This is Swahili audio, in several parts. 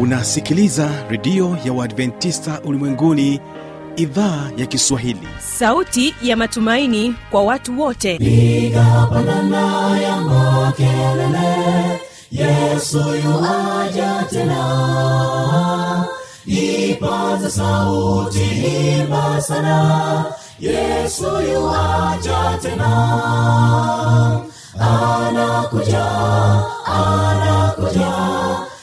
unasikiliza redio ya uadventista ulimwenguni idhaa ya kiswahili. Sauti ya matumaini kwa watu wote. Piga pandana ya makelele yesu yuaja tena. Ipata sauti imba sana yesu yuaja tena. Anakuja anakuja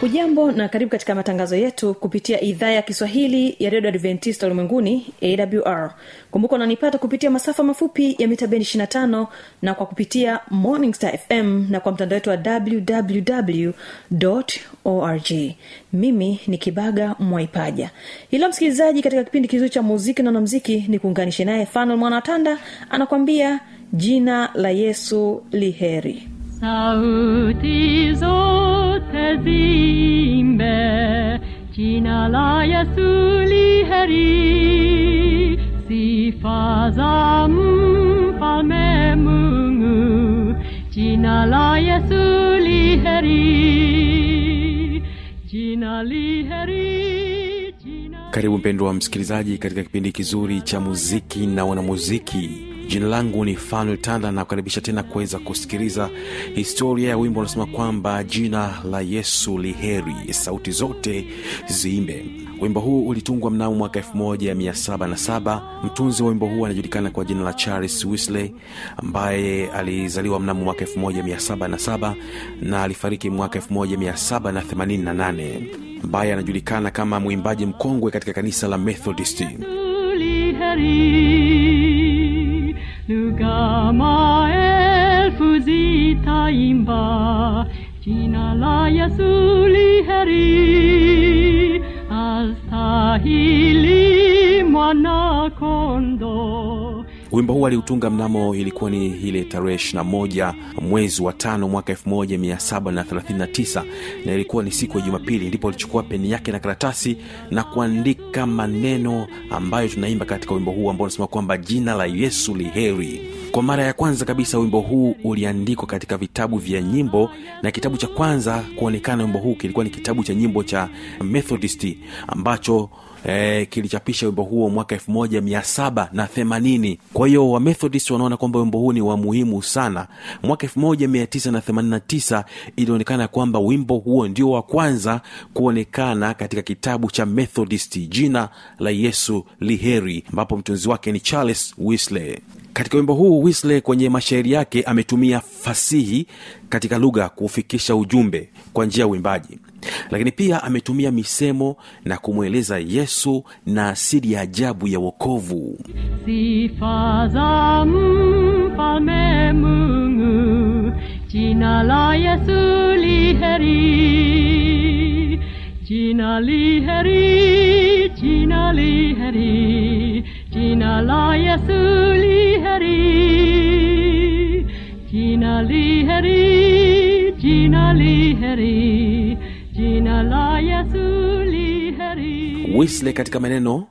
hujambo na karibu katika matangazo yetu kupitia idhaa ya kiswahili ya redio adventista ulimwenguni awr kumbuka unanipata kupitia masafa mafupi ya mita bendi 25 na kwa kupitia morning star fm na kwa mtandao wetu wa www org. Mimi ni kibaga mwaipaja. Ila msikilizaji katika kipindi kizuri cha muziki na namziki ni kuunganishe naye fanal mwanatanda anakwambia jina la yesu liheri sauti zote zimbe jina la yesu liheri sifa za mfalme mungu jina la yesu liheri jina liheri karibu mpendwa wa msikilizaji katika kipindi kizuri cha muziki na wanamuziki jina langu ni fanuel tanda na kukaribisha tena kuweza kusikiliza historia ya wimbo unasema kwamba jina la yesu liheri sauti zote ziimbe. Wimbo huu ulitungwa mnamo mwaka 1707 mtunzi wa wimbo huu anajulikana kwa jina la charles wisley ambaye alizaliwa mnamo mwaka 1707 na alifariki mwaka 1788 ambaye anajulikana kama mwimbaji mkongwe katika kanisa la methodisti heri lugha maelfu zitaimba jina la yesu liheri. Astahili mwana kondo wimbo huu aliutunga mnamo ilikuwa ni ile tarehe 21 mwezi wa tano mwaka 1739 na ilikuwa ni siku ya jumapili ndipo alichukua peni yake na karatasi na kuandika maneno ambayo tunaimba katika wimbo huu ambao unasema kwamba jina la yesu liheri kwa mara ya kwanza kabisa wimbo huu uliandikwa katika vitabu vya nyimbo na kitabu cha kwanza kuonekana wimbo huu kilikuwa ni kitabu cha nyimbo cha methodist ambacho eh, kilichapisha wimbo huo mwaka 1780 kwa hiyo wamethodist wanaona kwamba wimbo huu ni wa muhimu sana. Mwaka 1989 ilionekana kwamba wimbo huo ndio wa kwanza kuonekana katika kitabu cha methodist jina la yesu liheri ambapo mtunzi wake ni charles wisley katika wimbo huu wisley kwenye mashairi yake ametumia fasihi katika lugha kufikisha ujumbe kwa njia ya uimbaji. Lakini pia ametumia misemo na kumweleza yesu na asili ya ajabu ya wokovu. Sifa za mfalme mungu jina la yesu liheri. Jina liheri jina liheri. Jina la yesu liheri jina liheri jina liheri jina la yesu liheri. Wisley katika maneno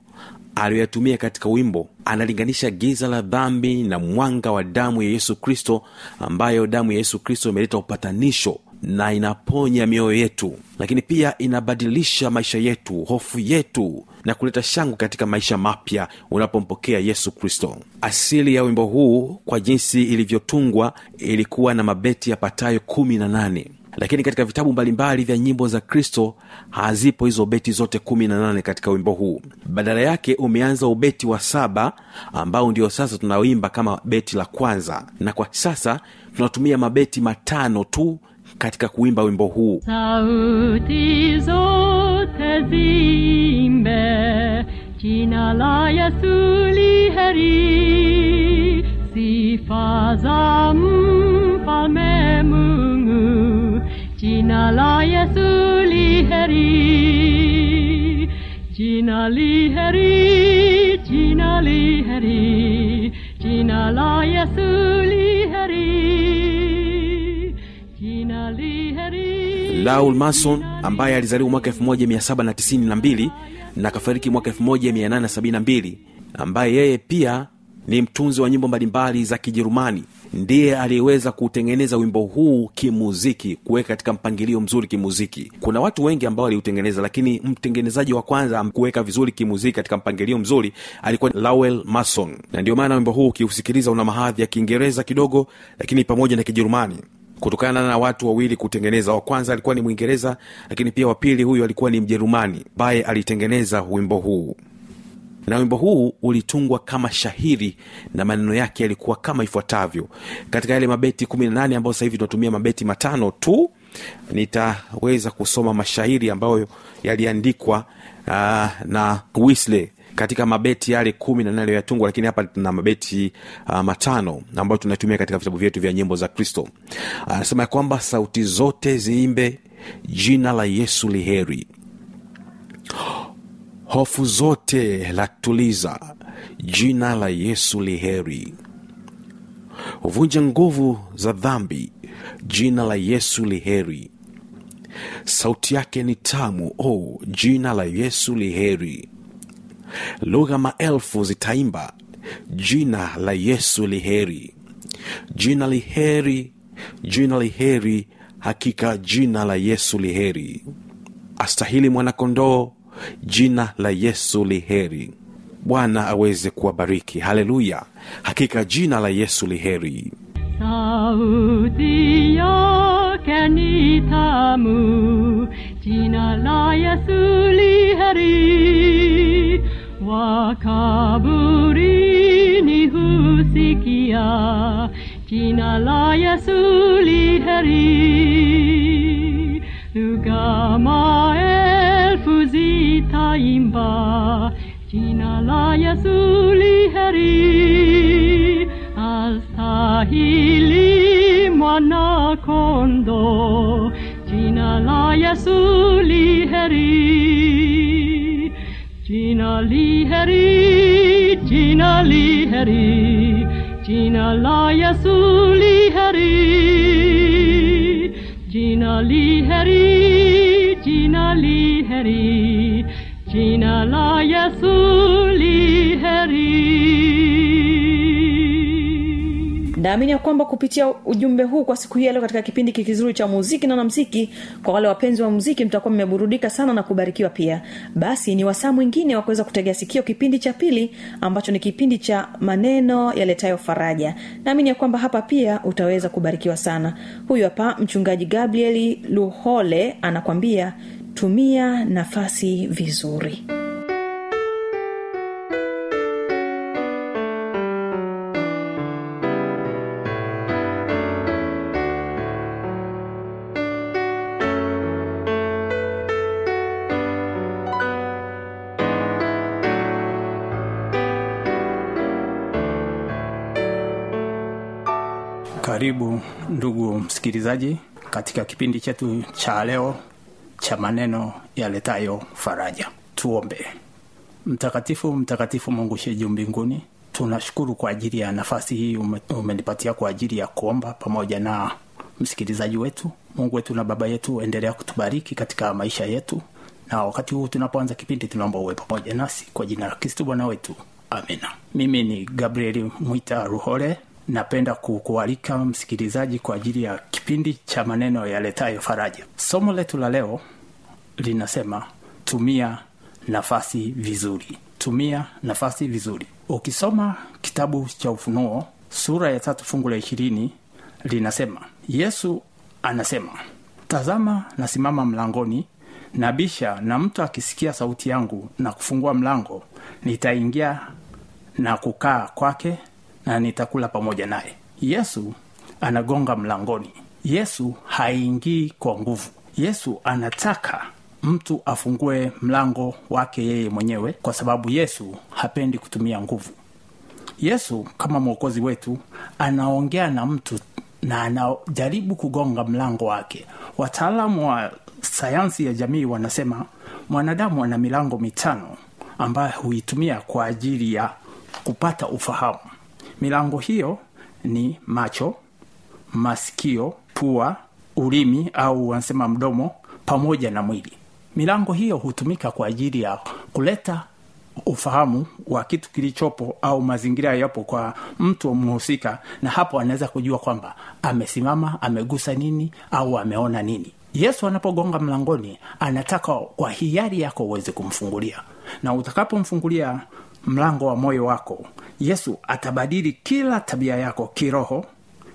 aliyoyatumia katika wimbo analinganisha giza la dhambi na mwanga wa damu ya yesu kristo ambayo damu ya yesu kristo imeleta upatanisho na inaponya mioyo yetu lakini pia inabadilisha maisha yetu hofu yetu na kuleta shangwe katika maisha mapya unapompokea yesu kristo. Asili ya wimbo huu kwa jinsi ilivyotungwa ilikuwa na mabeti yapatayo kumi na nane. Lakini katika vitabu mbalimbali vya nyimbo za kristo hazipo hizo beti zote kumi na nane katika wimbo huu. Badala yake umeanza ubeti wa saba ambao ndio sasa tunaoimba kama beti la kwanza. Na kwa sasa tunatumia mabeti matano tu katika kuimba wimbo huu. Sauti zote zimbe jina la yesu liheri. Sifa za mfalme mungu jina la yesu liheri. Jina liheri jina liheri jina la Yesu li laul mason ambaye alizaliwa mwaka 1792 na akafariki mwaka 1872 ambaye yeye pia ni mtunzi wa nyimbo mbalimbali za kijerumani ndiye aliyeweza kuutengeneza wimbo huu kimuziki kuweka katika mpangilio mzuri kimuziki. Kuna watu wengi ambao waliutengeneza lakini mtengenezaji wa kwanza kuweka vizuri kimuziki katika mpangilio mzuri alikuwa lowell mason na ndio maana wimbo huu ukiusikiliza una mahadhi ya kiingereza kidogo lakini pamoja na kijerumani kutokana na watu wawili kutengeneza wa kwanza alikuwa ni mwingereza lakini pia wa pili huyu alikuwa ni mjerumani ambaye alitengeneza wimbo huu. Na wimbo huu ulitungwa kama shahiri na maneno yake yalikuwa kama ifuatavyo. Katika yale mabeti 18 ambayo sasa hivi tunatumia mabeti matano tu nitaweza kusoma mashairi ambayo yaliandikwa uh, na Wesley katika mabeti yale kumi na nane aliyoyatungwa lakini hapa tuna mabeti uh, matano ambayo tunatumia katika vitabu vyetu vya nyimbo za kristo. Anasema ya kwamba sauti zote ziimbe jina la yesu liheri hofu zote latuliza jina la yesu liheri huvunja nguvu za dhambi jina la yesu liheri sauti yake ni tamu oh, jina la yesu liheri lugha maelfu zitaimba jina la yesu liheri. Jina liheri jina liheri hakika jina la yesu liheri. Astahili mwanakondoo jina la yesu liheri. Bwana aweze kuwabariki. Haleluya. Hakika jina la yesu liheri. Sauti yake ni tamu, jina la Yesu li heri. Wakaburini husikia, jina la Yesu li heri. Lugha maelfu zitaimba, jina la Yesu li heri. Astahili mwana kondo, jina la Yesu li heri. Jina li heri, jina li heri, jina la Yesu li heri. Jina li heri, jina li heri, jina la Yesu li heri. Naamini ya kwamba kupitia ujumbe huu kwa siku hii ya katika kipindi kizuri cha muziki na namziki kwa wale wapenzi wa muziki mtakuwa mmeburudika sana na kubarikiwa pia. Basi ni wasaa mwingine wa kuweza kutegea sikio kipindi cha pili ambacho ni kipindi cha maneno yaletayo faraja. Naamini ya kwamba hapa pia utaweza kubarikiwa sana. Huyu hapa mchungaji gabrieli luhole anakwambia tumia nafasi vizuri ndugu msikilizaji katika kipindi chetu cha leo cha maneno yaletayo faraja tuombe. Mtakatifu mtakatifu mungu sheju mbinguni tunashukuru kwa ajili ya nafasi hii umenipatia kwa ajili ya kuomba pamoja na msikilizaji wetu. Mungu wetu na baba yetu endelea kutubariki katika maisha yetu. Na wakati huu tunapoanza kipindi tunaomba uwe pamoja nasi kwa jina la kristo bwana wetu. Amina. Mimi ni gabrieli mwita ruhole napenda kukualika msikilizaji kwa ajili ya kipindi cha maneno yaletayo faraja. Somo letu la leo linasema tumia nafasi vizuri. Tumia nafasi vizuri. Ukisoma kitabu cha ufunuo sura ya tatu fungu la ishirini linasema yesu anasema tazama nasimama mlangoni nabisha na mtu akisikia sauti yangu na kufungua mlango nitaingia na kukaa kwake na nitakula pamoja naye. Yesu anagonga mlangoni. Yesu haingii kwa nguvu. Yesu anataka mtu afungue mlango wake yeye mwenyewe kwa sababu yesu hapendi kutumia nguvu. Yesu kama mwokozi wetu anaongea na mtu na anajaribu kugonga mlango wake. Wataalamu wa sayansi ya jamii wanasema mwanadamu ana milango mitano ambayo huitumia kwa ajili ya kupata ufahamu milango hiyo ni macho masikio pua ulimi au wanasema mdomo pamoja na mwili. Milango hiyo hutumika kwa ajili ya kuleta ufahamu wa kitu kilichopo au mazingira yapo kwa mtu mhusika na hapo anaweza kujua kwamba amesimama amegusa nini au ameona nini. Yesu anapogonga mlangoni anataka kwa hiari yako uweze kumfungulia. Na utakapomfungulia mlango wa moyo wako. Yesu atabadili kila tabia yako kiroho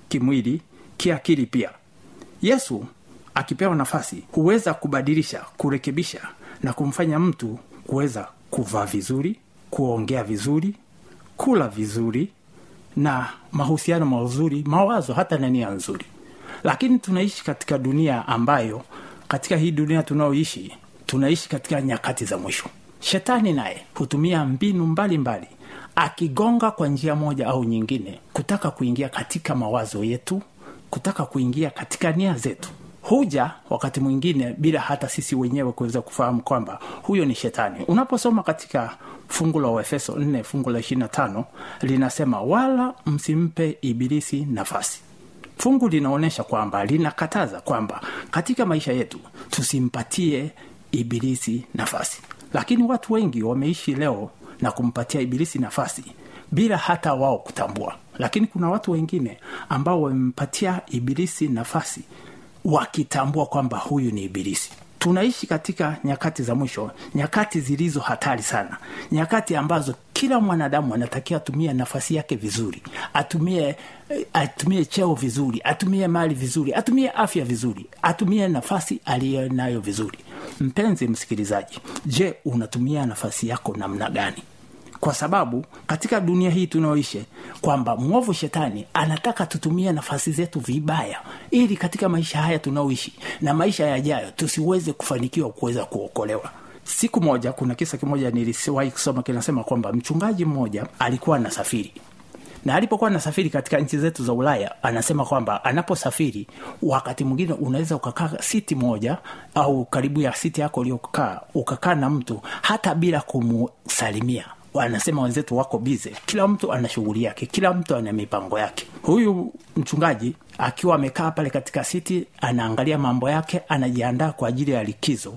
kimwili kiakili pia. Yesu akipewa nafasi huweza kubadilisha kurekebisha na kumfanya mtu kuweza kuvaa vizuri kuongea vizuri kula vizuri na mahusiano mazuri mawazo hata na nia nzuri. Lakini tunaishi katika dunia ambayo katika hii dunia tunaoishi tunaishi katika nyakati za mwisho shetani naye hutumia mbinu mbalimbali mbali, akigonga kwa njia moja au nyingine kutaka kuingia katika mawazo yetu kutaka kuingia katika nia zetu. Huja wakati mwingine bila hata sisi wenyewe kuweza kufahamu kwamba huyo ni shetani. Unaposoma katika fungu la uefeso 4 fungu la 25 linasema wala msimpe ibilisi nafasi. Fungu linaonyesha kwamba linakataza kwamba katika maisha yetu tusimpatie ibilisi nafasi lakini watu wengi wameishi leo na kumpatia ibilisi nafasi bila hata wao kutambua. Lakini kuna watu wengine ambao wamempatia ibilisi nafasi wakitambua kwamba huyu ni ibilisi. Tunaishi katika nyakati za mwisho nyakati zilizo hatari sana nyakati ambazo kila mwanadamu anatakiwa atumie nafasi yake vizuri atumie atumie cheo vizuri atumie mali vizuri atumie afya vizuri atumie nafasi aliyo nayo vizuri. Mpenzi msikilizaji je unatumia nafasi yako namna gani? Kwa sababu katika dunia hii tunaoishi kwamba mwovu shetani anataka tutumie nafasi zetu vibaya ili katika maisha haya tunaoishi na maisha yajayo tusiweze kufanikiwa kuweza kuokolewa siku moja kuna kisa kimoja nilisiwahi kusoma kinasema kwamba mchungaji mmoja alikuwa anasafiri. Na alipokuwa anasafiri katika nchi zetu za ulaya anasema kwamba anaposafiri wakati mwingine unaweza ukakaa siti moja au karibu ya siti yako uliokaa ukakaa na mtu hata bila kumsalimia wanasema wenzetu wako bize kila mtu ana shughuli yake kila mtu ana mipango yake. Huyu mchungaji akiwa amekaa pale katika siti anaangalia mambo yake anajiandaa kwa ajili ya likizo.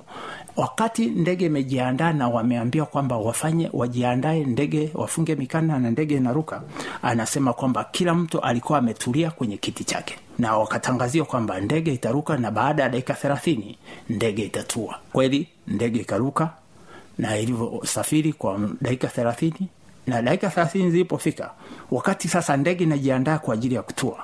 Wakati ndege imejiandaa na wameambia kwamba wafanye wajiandae ndege wafunge mikanda na ndege inaruka anasema kwamba kila mtu alikuwa ametulia kwenye kiti chake. Na wakatangazia kwamba ndege itaruka na baada ya dakika thelathini ndege itatua. Kweli ndege ikaruka na ilivyosafiri kwa dakika thelathini na dakika thelathini zilipofika wakati sasa ndege inajiandaa kwa ajili ya kutua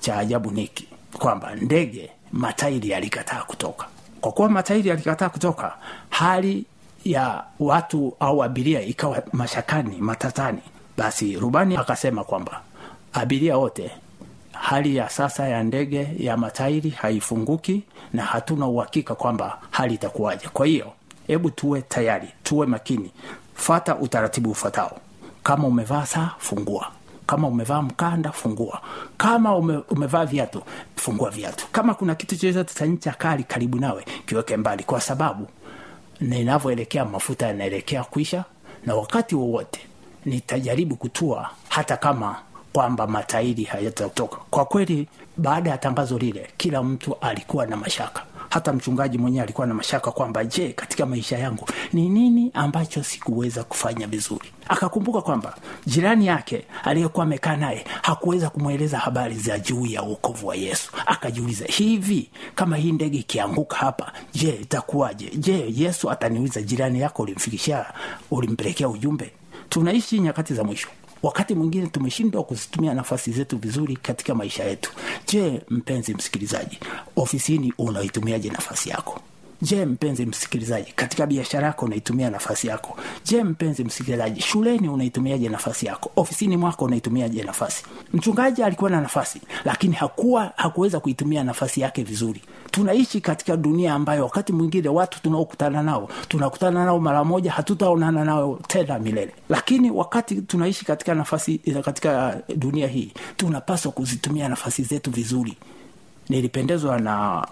cha ajabu niki kwamba ndege matairi yalikataa kutoka. Kwa kuwa matairi yalikataa kutoka hali ya watu au abiria ikawa mashakani matatani. Basi rubani akasema kwamba abiria wote hali ya sasa ya ndege ya matairi haifunguki na hatuna uhakika kwamba hali itakuwaje. Kwa hiyo hebu tuwe tayari tuwe makini. Fata utaratibu ufatao: kama umevaa saa fungua. Kama umevaa mkanda fungua. Kama ume, umevaa viatu fungua viatu. Kama kuna kitu chochote cha ncha kali karibu nawe kiweke mbali. Kwa sababu ninavyoelekea mafuta yanaelekea kuisha na wakati wowote nitajaribu kutua hata kama kwamba matairi hayatatoka. Kwa kweli baada ya tangazo lile kila mtu alikuwa na mashaka hata mchungaji mwenyewe alikuwa na mashaka kwamba je katika maisha yangu ni nini ambacho sikuweza kufanya vizuri? Akakumbuka kwamba jirani yake aliyekuwa amekaa naye hakuweza kumweleza habari za juu ya uokovu wa yesu. Akajiuliza hivi kama hii ndege ikianguka hapa je itakuwaje? Je yesu ataniuliza jirani yako ulimfikishia ulimpelekea ujumbe? Tunaishi nyakati za mwisho wakati mwingine tumeshindwa kuzitumia nafasi zetu vizuri katika maisha yetu. Je mpenzi msikilizaji ofisini unaitumiaje nafasi yako je mpenzi msikilizaji katika biashara yako unaitumia nafasi yako. Je mpenzi msikilizaji shuleni unaitumiaje nafasi yako? Ofisini mwako unaitumiaje nafasi? Mchungaji alikuwa na nafasi lakini hakuwa hakuweza kuitumia nafasi yake vizuri. Tunaishi katika dunia ambayo wakati mwingine watu tunaokutana nao tunakutana nao mara moja hatutaonana nao tena milele. Lakini wakati tunaishi katika nafasi katika dunia hii tunapaswa kuzitumia nafasi zetu vizuri nilipendezwa na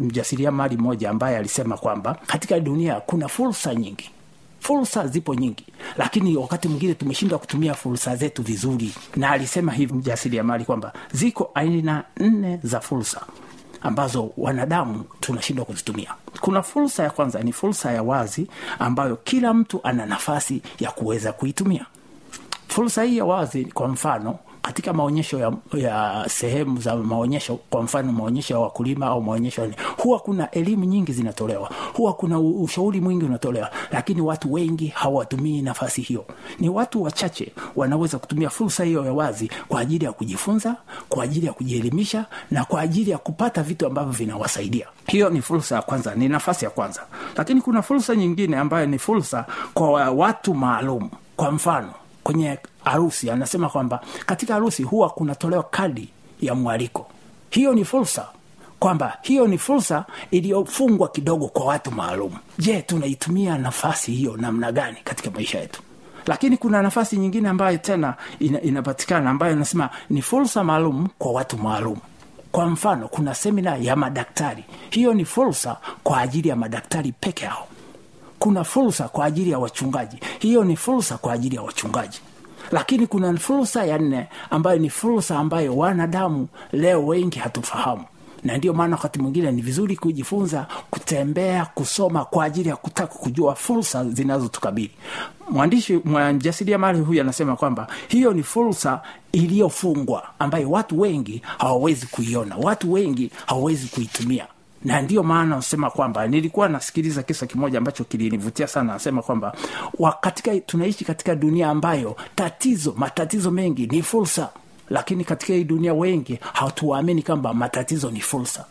mjasiria mali mmoja ambaye alisema kwamba katika dunia kuna fursa nyingi. Fursa zipo nyingi. Lakini wakati mwingine tumeshindwa kutumia fursa zetu vizuri. Na alisema hivi mjasiriamali kwamba ziko aina nne za fursa ambazo wanadamu tunashindwa kuzitumia. Kuna fursa ya kwanza ni fursa ya wazi ambayo kila mtu ana nafasi ya kuweza kuitumia. Fursa hii ya wazi kwa mfano katika maonyesho ya, ya sehemu za maonyesho kwa mfano maonyesho ya wakulima au maonyesho huwa kuna elimu nyingi zinatolewa huwa kuna ushauri mwingi unatolewa lakini watu wengi hawatumii nafasi hiyo. Ni watu wachache wanaweza kutumia fursa hiyo ya wazi kwa ajili ya kujifunza kwa ajili ya kujielimisha na kwa ajili ya kupata vitu ambavyo vinawasaidia. Hiyo ni fursa ya kwanza ni nafasi ya kwanza. Lakini kuna fursa nyingine ambayo ni fursa kwa watu maalum. Kwa mfano kwenye harusi anasema kwamba katika harusi huwa kunatolewa kadi ya mwaliko. Hiyo ni fursa kwamba hiyo ni fursa iliyofungwa kidogo kwa watu maalum. Je tunaitumia nafasi hiyo namna gani katika maisha yetu? Lakini kuna nafasi nyingine ambayo tena ina, inapatikana ambayo inasema ni fursa maalum kwa watu maalum. Kwa mfano kuna semina ya madaktari. Hiyo ni fursa kwa ajili ya madaktari peke yao kuna fursa kwa ajili ya wachungaji. Hiyo ni fursa kwa ajili ya wachungaji. Lakini kuna fursa ya nne ambayo ni fursa ambayo wanadamu leo wengi hatufahamu. Na ndio maana wakati mwingine ni vizuri kujifunza kutembea kusoma kwa ajili ya kutaka kujua fursa zinazotukabili. Mwandishi mjasiriamali huyu anasema kwamba hiyo ni fursa iliyofungwa ambayo watu wengi hawawezi kuiona. Watu wengi hawawezi kuitumia na ndio maana nasema kwamba nilikuwa nasikiliza kisa kimoja ambacho kilinivutia sana. Nasema kwamba wa- katika tunaishi katika dunia ambayo tatizo matatizo mengi ni fursa. Lakini katika hii dunia wengi hatuwaamini kwamba matatizo ni fursa.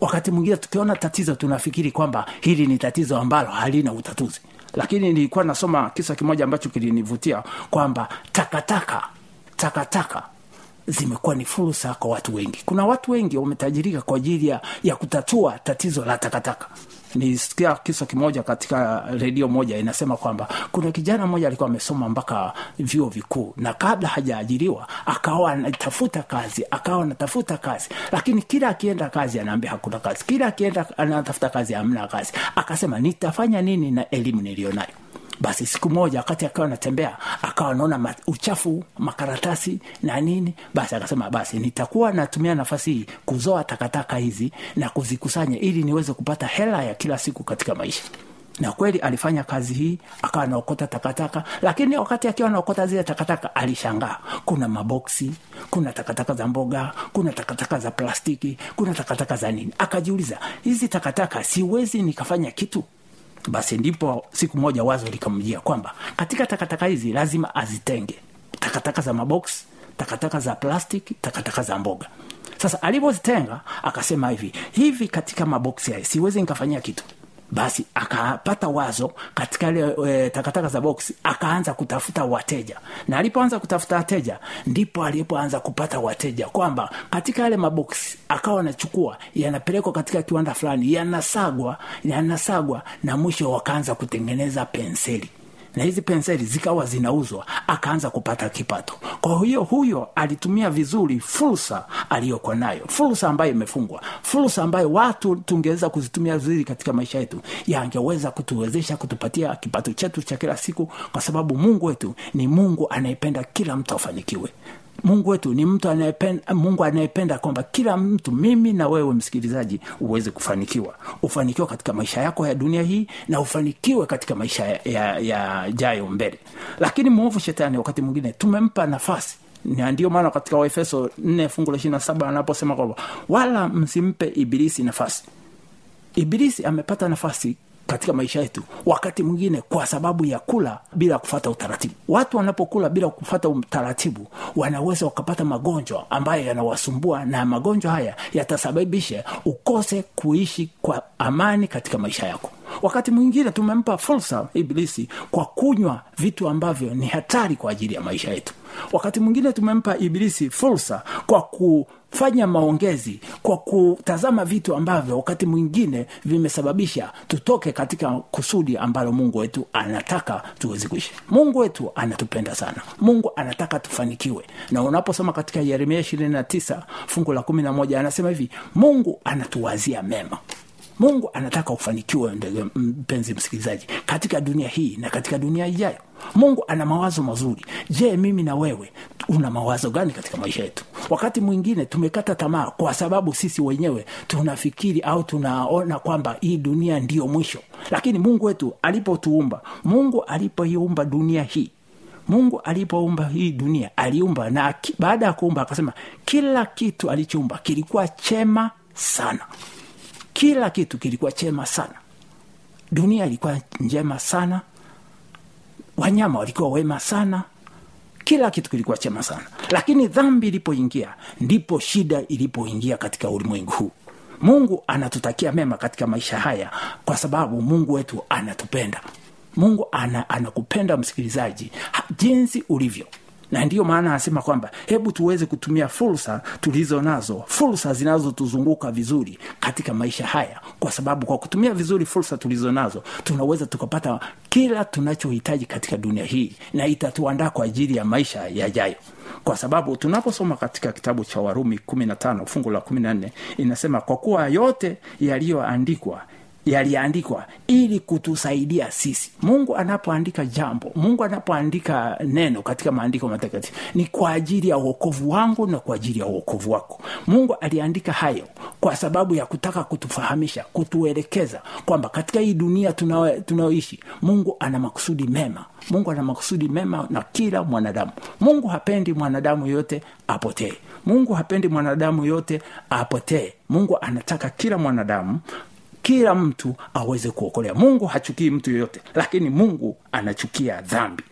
Wakati mwingine tukiona tatizo tunafikiri kwamba hili ni tatizo ambalo halina utatuzi. Lakini nilikuwa nasoma kisa kimoja ambacho kilinivutia kwamba takataka takataka zimekuwa ni fursa kwa watu wengi. Kuna watu wengi wametajirika kwa ajili ya, ya kutatua tatizo la takataka. Nisikia kisa kimoja katika redio moja inasema kwamba kuna kijana mmoja alikuwa amesoma mpaka vyuo vikuu na kabla hajaajiriwa akawa anatafuta kazi akawa anatafuta kazi. Lakini kila akienda kazi anaambia hakuna kazi. Kila akienda anatafuta kazi hamna kazi. Akasema nitafanya nini na elimu niliyonayo basi siku moja wakati akawa anatembea akawa anaona uchafu makaratasi na nini. Basi akasema basi nitakuwa natumia nafasi hii kuzoa takataka hizi na kuzikusanya ili niweze kupata hela ya kila siku katika maisha. Na kweli alifanya kazi hii akawa anaokota takataka lakini wakati akiwa anaokota zile takataka alishangaa. Kuna maboksi kuna takataka za mboga kuna takataka za plastiki kuna takataka za nini. Akajiuliza hizi takataka siwezi nikafanya kitu basi ndipo siku moja wazo likamjia kwamba katika takataka hizi lazima azitenge. Takataka za maboksi, takataka za plastiki, takataka za mboga. Sasa alivyozitenga akasema hivi hivi katika maboksi haya siwezi nikafanyia kitu basi akapata wazo katika ile e, takataka za box akaanza kutafuta wateja. Na alipoanza kutafuta wateja ndipo alipoanza kupata wateja kwamba katika yale maboksi akawa anachukua yanapelekwa katika kiwanda fulani yanasagwa yanasagwa na mwisho wakaanza kutengeneza penseli na hizi penseli zikawa zinauzwa akaanza kupata kipato. Kwa hiyo huyo alitumia vizuri fursa aliyokuwa nayo fursa ambayo imefungwa fursa ambayo watu tungeweza kuzitumia vizuri katika maisha yetu yangeweza kutuwezesha kutupatia kipato chetu cha kila siku kwa sababu mungu wetu ni mungu anayependa kila mtu afanikiwe mungu wetu ni mtu anayependa mungu anayependa kwamba kila mtu mimi na wewe msikilizaji uweze kufanikiwa. Ufanikiwe katika maisha yako ya dunia hii na ufanikiwe katika maisha ya, ya, ya jayo mbele. Lakini mwovu shetani wakati mwingine tumempa nafasi. Na ndio maana katika waefeso nne fungu la ishiri na saba anaposema kwamba wala msimpe ibilisi nafasi. Ibilisi amepata nafasi katika maisha yetu wakati mwingine kwa sababu ya kula bila kufata utaratibu. Watu wanapokula bila kufata utaratibu wanaweza wakapata magonjwa ambayo yanawasumbua na magonjwa haya yatasababisha ukose kuishi kwa amani katika maisha yako. Wakati mwingine tumempa fursa ibilisi kwa kunywa vitu ambavyo ni hatari kwa ajili ya maisha yetu wakati mwingine tumempa ibilisi fursa kwa kufanya maongezi kwa kutazama vitu ambavyo wakati mwingine vimesababisha tutoke katika kusudi ambalo mungu wetu anataka tuweze kuishi. Mungu wetu anatupenda sana. Mungu anataka tufanikiwe. Na unaposoma katika yeremia ishirini na tisa fungu la kumi na moja anasema hivi mungu anatuwazia mema mungu anataka ufanikiwe ndege mpenzi msikilizaji katika dunia hii na katika dunia ijayo. Mungu ana mawazo mazuri. Je mimi na wewe una mawazo gani katika maisha yetu? Wakati mwingine tumekata tamaa kwa sababu sisi wenyewe tunafikiri au tunaona kwamba hii dunia ndiyo mwisho. Lakini mungu wetu alipotuumba mungu alipoiumba dunia hii mungu alipoumba hii dunia aliumba na baada ya kuumba akasema kila kitu alichoumba kilikuwa chema sana kila kitu kilikuwa chema sana. Dunia ilikuwa njema sana. Wanyama walikuwa wema sana. Kila kitu kilikuwa chema sana. Lakini dhambi ilipoingia ndipo shida ilipoingia katika ulimwengu huu. Mungu anatutakia mema katika maisha haya kwa sababu mungu wetu anatupenda. Mungu ana, anakupenda msikilizaji jinsi ulivyo na ndiyo maana anasema kwamba hebu tuweze kutumia fursa tulizo nazo fursa zinazotuzunguka vizuri katika maisha haya. Kwa sababu kwa kutumia vizuri fursa tulizo nazo tunaweza tukapata kila tunachohitaji katika dunia hii na itatuandaa kwa ajili ya maisha yajayo. Kwa sababu tunaposoma katika kitabu cha warumi 15 fungu la 14 inasema kwa kuwa yote yaliyoandikwa yaliandikwa ili kutusaidia sisi. Mungu anapoandika jambo mungu anapoandika neno katika maandiko matakatifu ni kwa ajili ya uokovu wangu na kwa ajili ya uokovu wako. Mungu aliandika hayo kwa sababu ya kutaka kutufahamisha kutuelekeza kwamba katika hii dunia tunayoishi mungu ana makusudi mema. Mungu ana makusudi mema na kila mwanadamu. Mungu hapendi mwanadamu yote apotee. Mungu hapendi mwanadamu yote apotee. Mungu anataka kila mwanadamu kila mtu aweze kuokolea. Mungu hachukii mtu yoyote lakini mungu anachukia dhambi.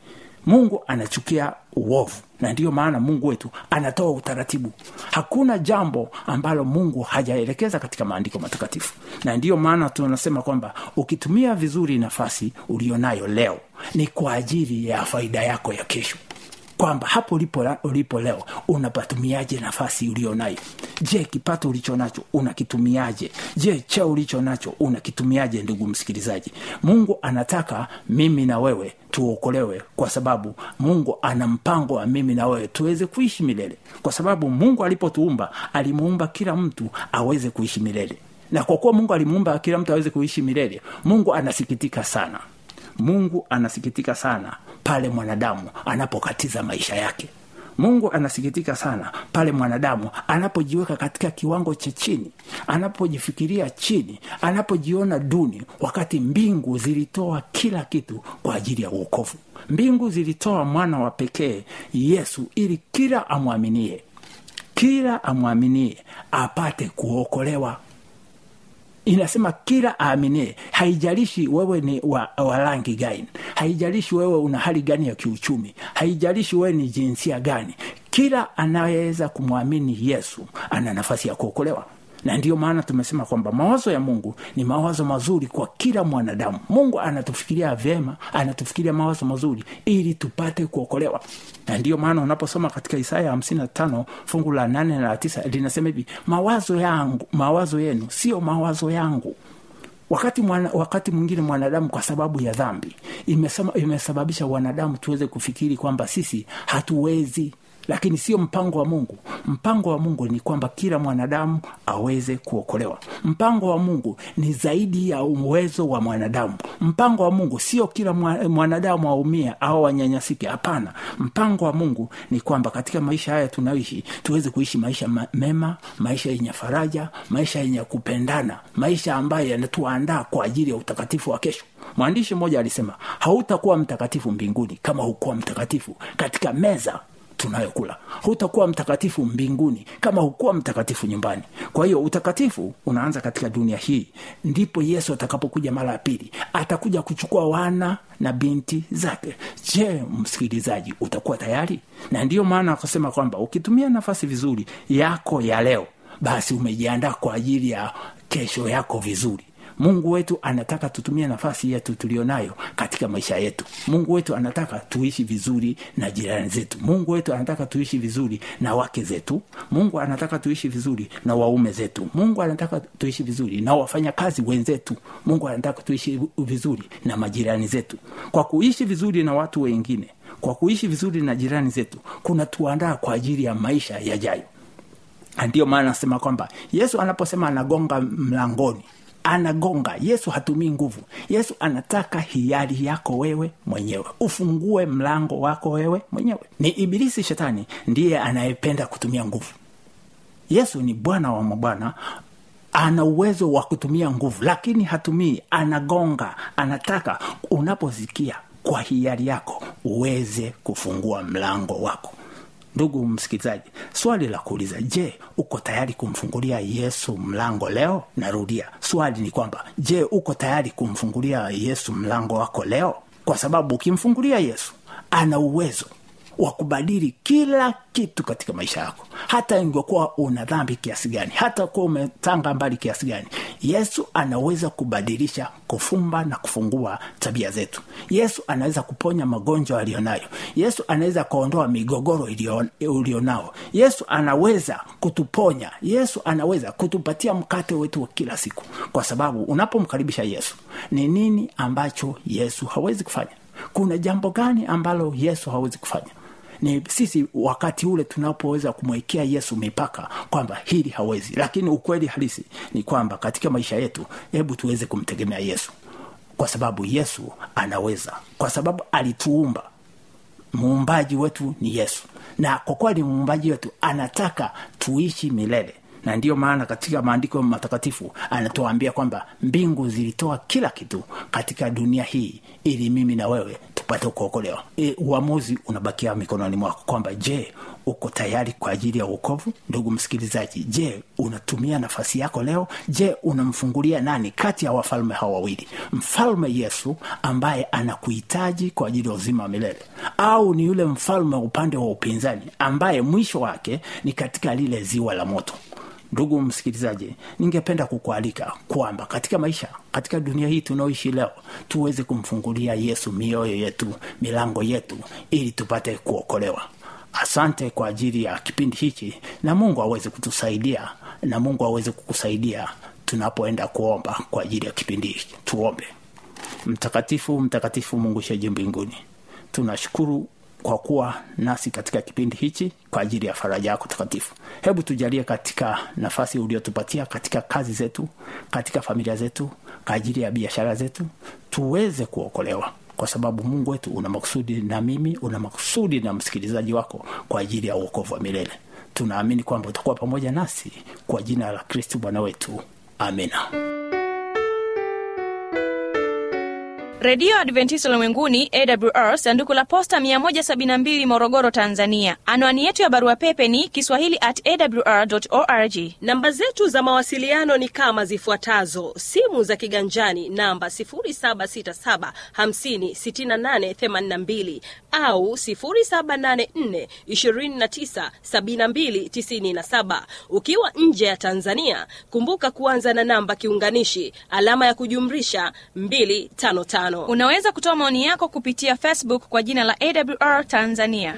Mungu anachukia uovu. Na ndiyo maana mungu wetu anatoa utaratibu. Hakuna jambo ambalo mungu hajaelekeza katika maandiko matakatifu. Na ndiyo maana tunasema kwamba ukitumia vizuri nafasi ulionayo leo ni kwa ajili ya faida yako ya kesho kwamba hapo ulipo, ulipo leo unapatumiaje nafasi ulionayo je kipato ulicho nacho unakitumiaje? Je cheo ulicho nacho unakitumiaje ndugu msikilizaji? Mungu anataka mimi na wewe tuokolewe kwa sababu mungu ana mpango wa mimi na wewe tuweze kuishi milele. Kwa sababu mungu alipotuumba alimuumba kila mtu aweze kuishi milele. Na kwa kuwa mungu alimuumba kila mtu aweze kuishi milele mungu anasikitika sana. Mungu anasikitika sana pale mwanadamu anapokatiza maisha yake. Mungu anasikitika sana pale mwanadamu anapojiweka katika kiwango cha chini anapojifikiria chini anapojiona duni wakati mbingu zilitoa kila kitu kwa ajili ya uokovu mbingu zilitoa mwana wa pekee yesu ili kila amwaminie kila amwaminie apate kuokolewa inasema kila aaminie haijalishi wewe ni wa, wa rangi gani haijalishi wewe una hali gani ya kiuchumi haijalishi wewe ni jinsia gani kila anayeweza kumwamini yesu ana nafasi ya kuokolewa na ndiyo maana tumesema kwamba mawazo ya mungu ni mawazo mazuri kwa kila mwanadamu. Mungu anatufikiria vyema anatufikiria mawazo mazuri ili tupate kuokolewa. Na ndiyo maana unaposoma katika isaya 55 fungu la 8 na la 9 linasema hivi mawazo yangu mawazo yenu sio mawazo yangu. Wakati mwana, wakati mwingine mwanadamu kwa sababu ya dhambi imesababisha wanadamu tuweze kufikiri kwamba sisi hatuwezi lakini sio mpango wa mungu. Mpango wa mungu ni kwamba kila mwanadamu aweze kuokolewa. Mpango wa mungu ni zaidi ya uwezo wa mwanadamu. Mpango wa mungu sio kila mwanadamu aumie au wanyanyasike hapana. Mpango wa mungu ni kwamba katika maisha haya tunayoishi tuweze kuishi maisha mema maisha yenye faraja maisha yenye kupendana maisha ambayo yanatuandaa kwa ajili ya utakatifu wa kesho. Mwandishi mmoja alisema hautakuwa mtakatifu mbinguni kama hukuwa mtakatifu katika meza tunayokula. Hutakuwa mtakatifu mbinguni kama hukuwa mtakatifu nyumbani. Kwa hiyo utakatifu unaanza katika dunia hii. Ndipo yesu atakapokuja mara ya pili. Atakuja kuchukua wana na binti zake. Je msikilizaji utakuwa tayari? Na ndiyo maana akasema kwamba ukitumia nafasi vizuri yako ya leo basi umejiandaa kwa ajili ya kesho yako vizuri mungu wetu anataka tutumie nafasi yetu tulionayo katika maisha yetu. Mungu wetu anataka tuishi vizuri na jirani zetu. Mungu wetu anataka tuishi vizuri na wake zetu. Mungu anataka tuishi vizuri na waume zetu. Mungu anataka tuishi vizuri na wafanyakazi wenzetu. Mungu anataka tuishi vizuri na majirani zetu. Kwa kuishi vizuri na watu wengine kwa kuishi vizuri na jirani zetu kuna tuandaa kwa ajili ya maisha yajayo. Ndiyo maana nasema kwamba yesu anaposema anagonga mlangoni anagonga. Yesu hatumii nguvu. Yesu anataka hiari yako wewe mwenyewe. Ufungue mlango wako wewe mwenyewe. Ni ibilisi shetani ndiye anayependa kutumia nguvu. Yesu ni bwana wa mabwana. Ana uwezo wa kutumia nguvu lakini hatumii. Anagonga. Anataka unaposikia kwa hiari yako uweze kufungua mlango wako ndugu msikilizaji swali la kuuliza je uko tayari kumfungulia yesu mlango leo? Narudia swali ni kwamba je uko tayari kumfungulia yesu mlango wako leo? Kwa sababu ukimfungulia yesu ana uwezo wa kubadili kila kitu katika maisha yako. Hata ingekuwa una dhambi kiasi gani hata kuwa umetanga mbali kiasi gani yesu anaweza kubadilisha kufumba na kufungua tabia zetu. Yesu anaweza kuponya magonjwa aliyonayo yesu anaweza kuondoa migogoro ulionao. Yesu anaweza kutuponya. Yesu anaweza kutupatia mkate wetu wa kila siku. Kwa sababu unapomkaribisha yesu ni nini ambacho yesu hawezi kufanya? Kuna jambo gani ambalo yesu hawezi kufanya ni sisi wakati ule tunapoweza kumwekea yesu mipaka kwamba hili hawezi. Lakini ukweli halisi ni kwamba katika maisha yetu hebu tuweze kumtegemea yesu. Kwa sababu yesu anaweza. Kwa sababu alituumba. Muumbaji wetu ni yesu. Na kwa kuwa ni muumbaji wetu anataka tuishi milele. Na ndiyo maana katika maandiko matakatifu anatuambia kwamba mbingu zilitoa kila kitu katika dunia hii ili mimi na wewe tupate kuokolewa. E, uamuzi unabakia mikononi mwako kwamba je uko tayari kwa ajili ya uokovu ndugu msikilizaji je unatumia nafasi yako leo? Je unamfungulia nani kati ya wafalme hawa wawili? Mfalme yesu ambaye anakuhitaji kwa ajili ya uzima wa milele au ni yule mfalme upande wa upinzani ambaye mwisho wake ni katika lile ziwa la moto ndugu msikilizaji ningependa kukualika kwamba katika maisha katika dunia hii tunaoishi leo tuweze kumfungulia yesu mioyo yetu milango yetu ili tupate kuokolewa. Asante kwa ajili ya kipindi hiki, na mungu aweze kutusaidia na mungu aweze kukusaidia tunapoenda kuomba kwa ajili ya kipindi hiki. Tuombe. Mtakatifu mtakatifu mungu sheji mbinguni tunashukuru kwa kuwa nasi katika kipindi hichi kwa ajili ya faraja yako takatifu. Hebu tujalie katika nafasi uliotupatia katika kazi zetu katika familia zetu kwa ajili ya biashara zetu tuweze kuokolewa. Kwa sababu mungu wetu una makusudi na mimi una makusudi na msikilizaji wako kwa ajili ya uokovu wa milele. Tunaamini kwamba utakuwa pamoja nasi kwa jina la kristu bwana wetu. Amina redio adventista ulimwenguni awr sanduku la posta 172 morogoro tanzania. Anwani yetu ya barua pepe ni kiswahili at awr org. Namba zetu za mawasiliano ni kama zifuatazo. Simu za kiganjani namba 767 au 784 ukiwa nje ya tanzania kumbuka kuanza na namba kiunganishi alama ya kujumrisha 255 unaweza kutoa maoni yako kupitia facebook kwa jina la awr tanzania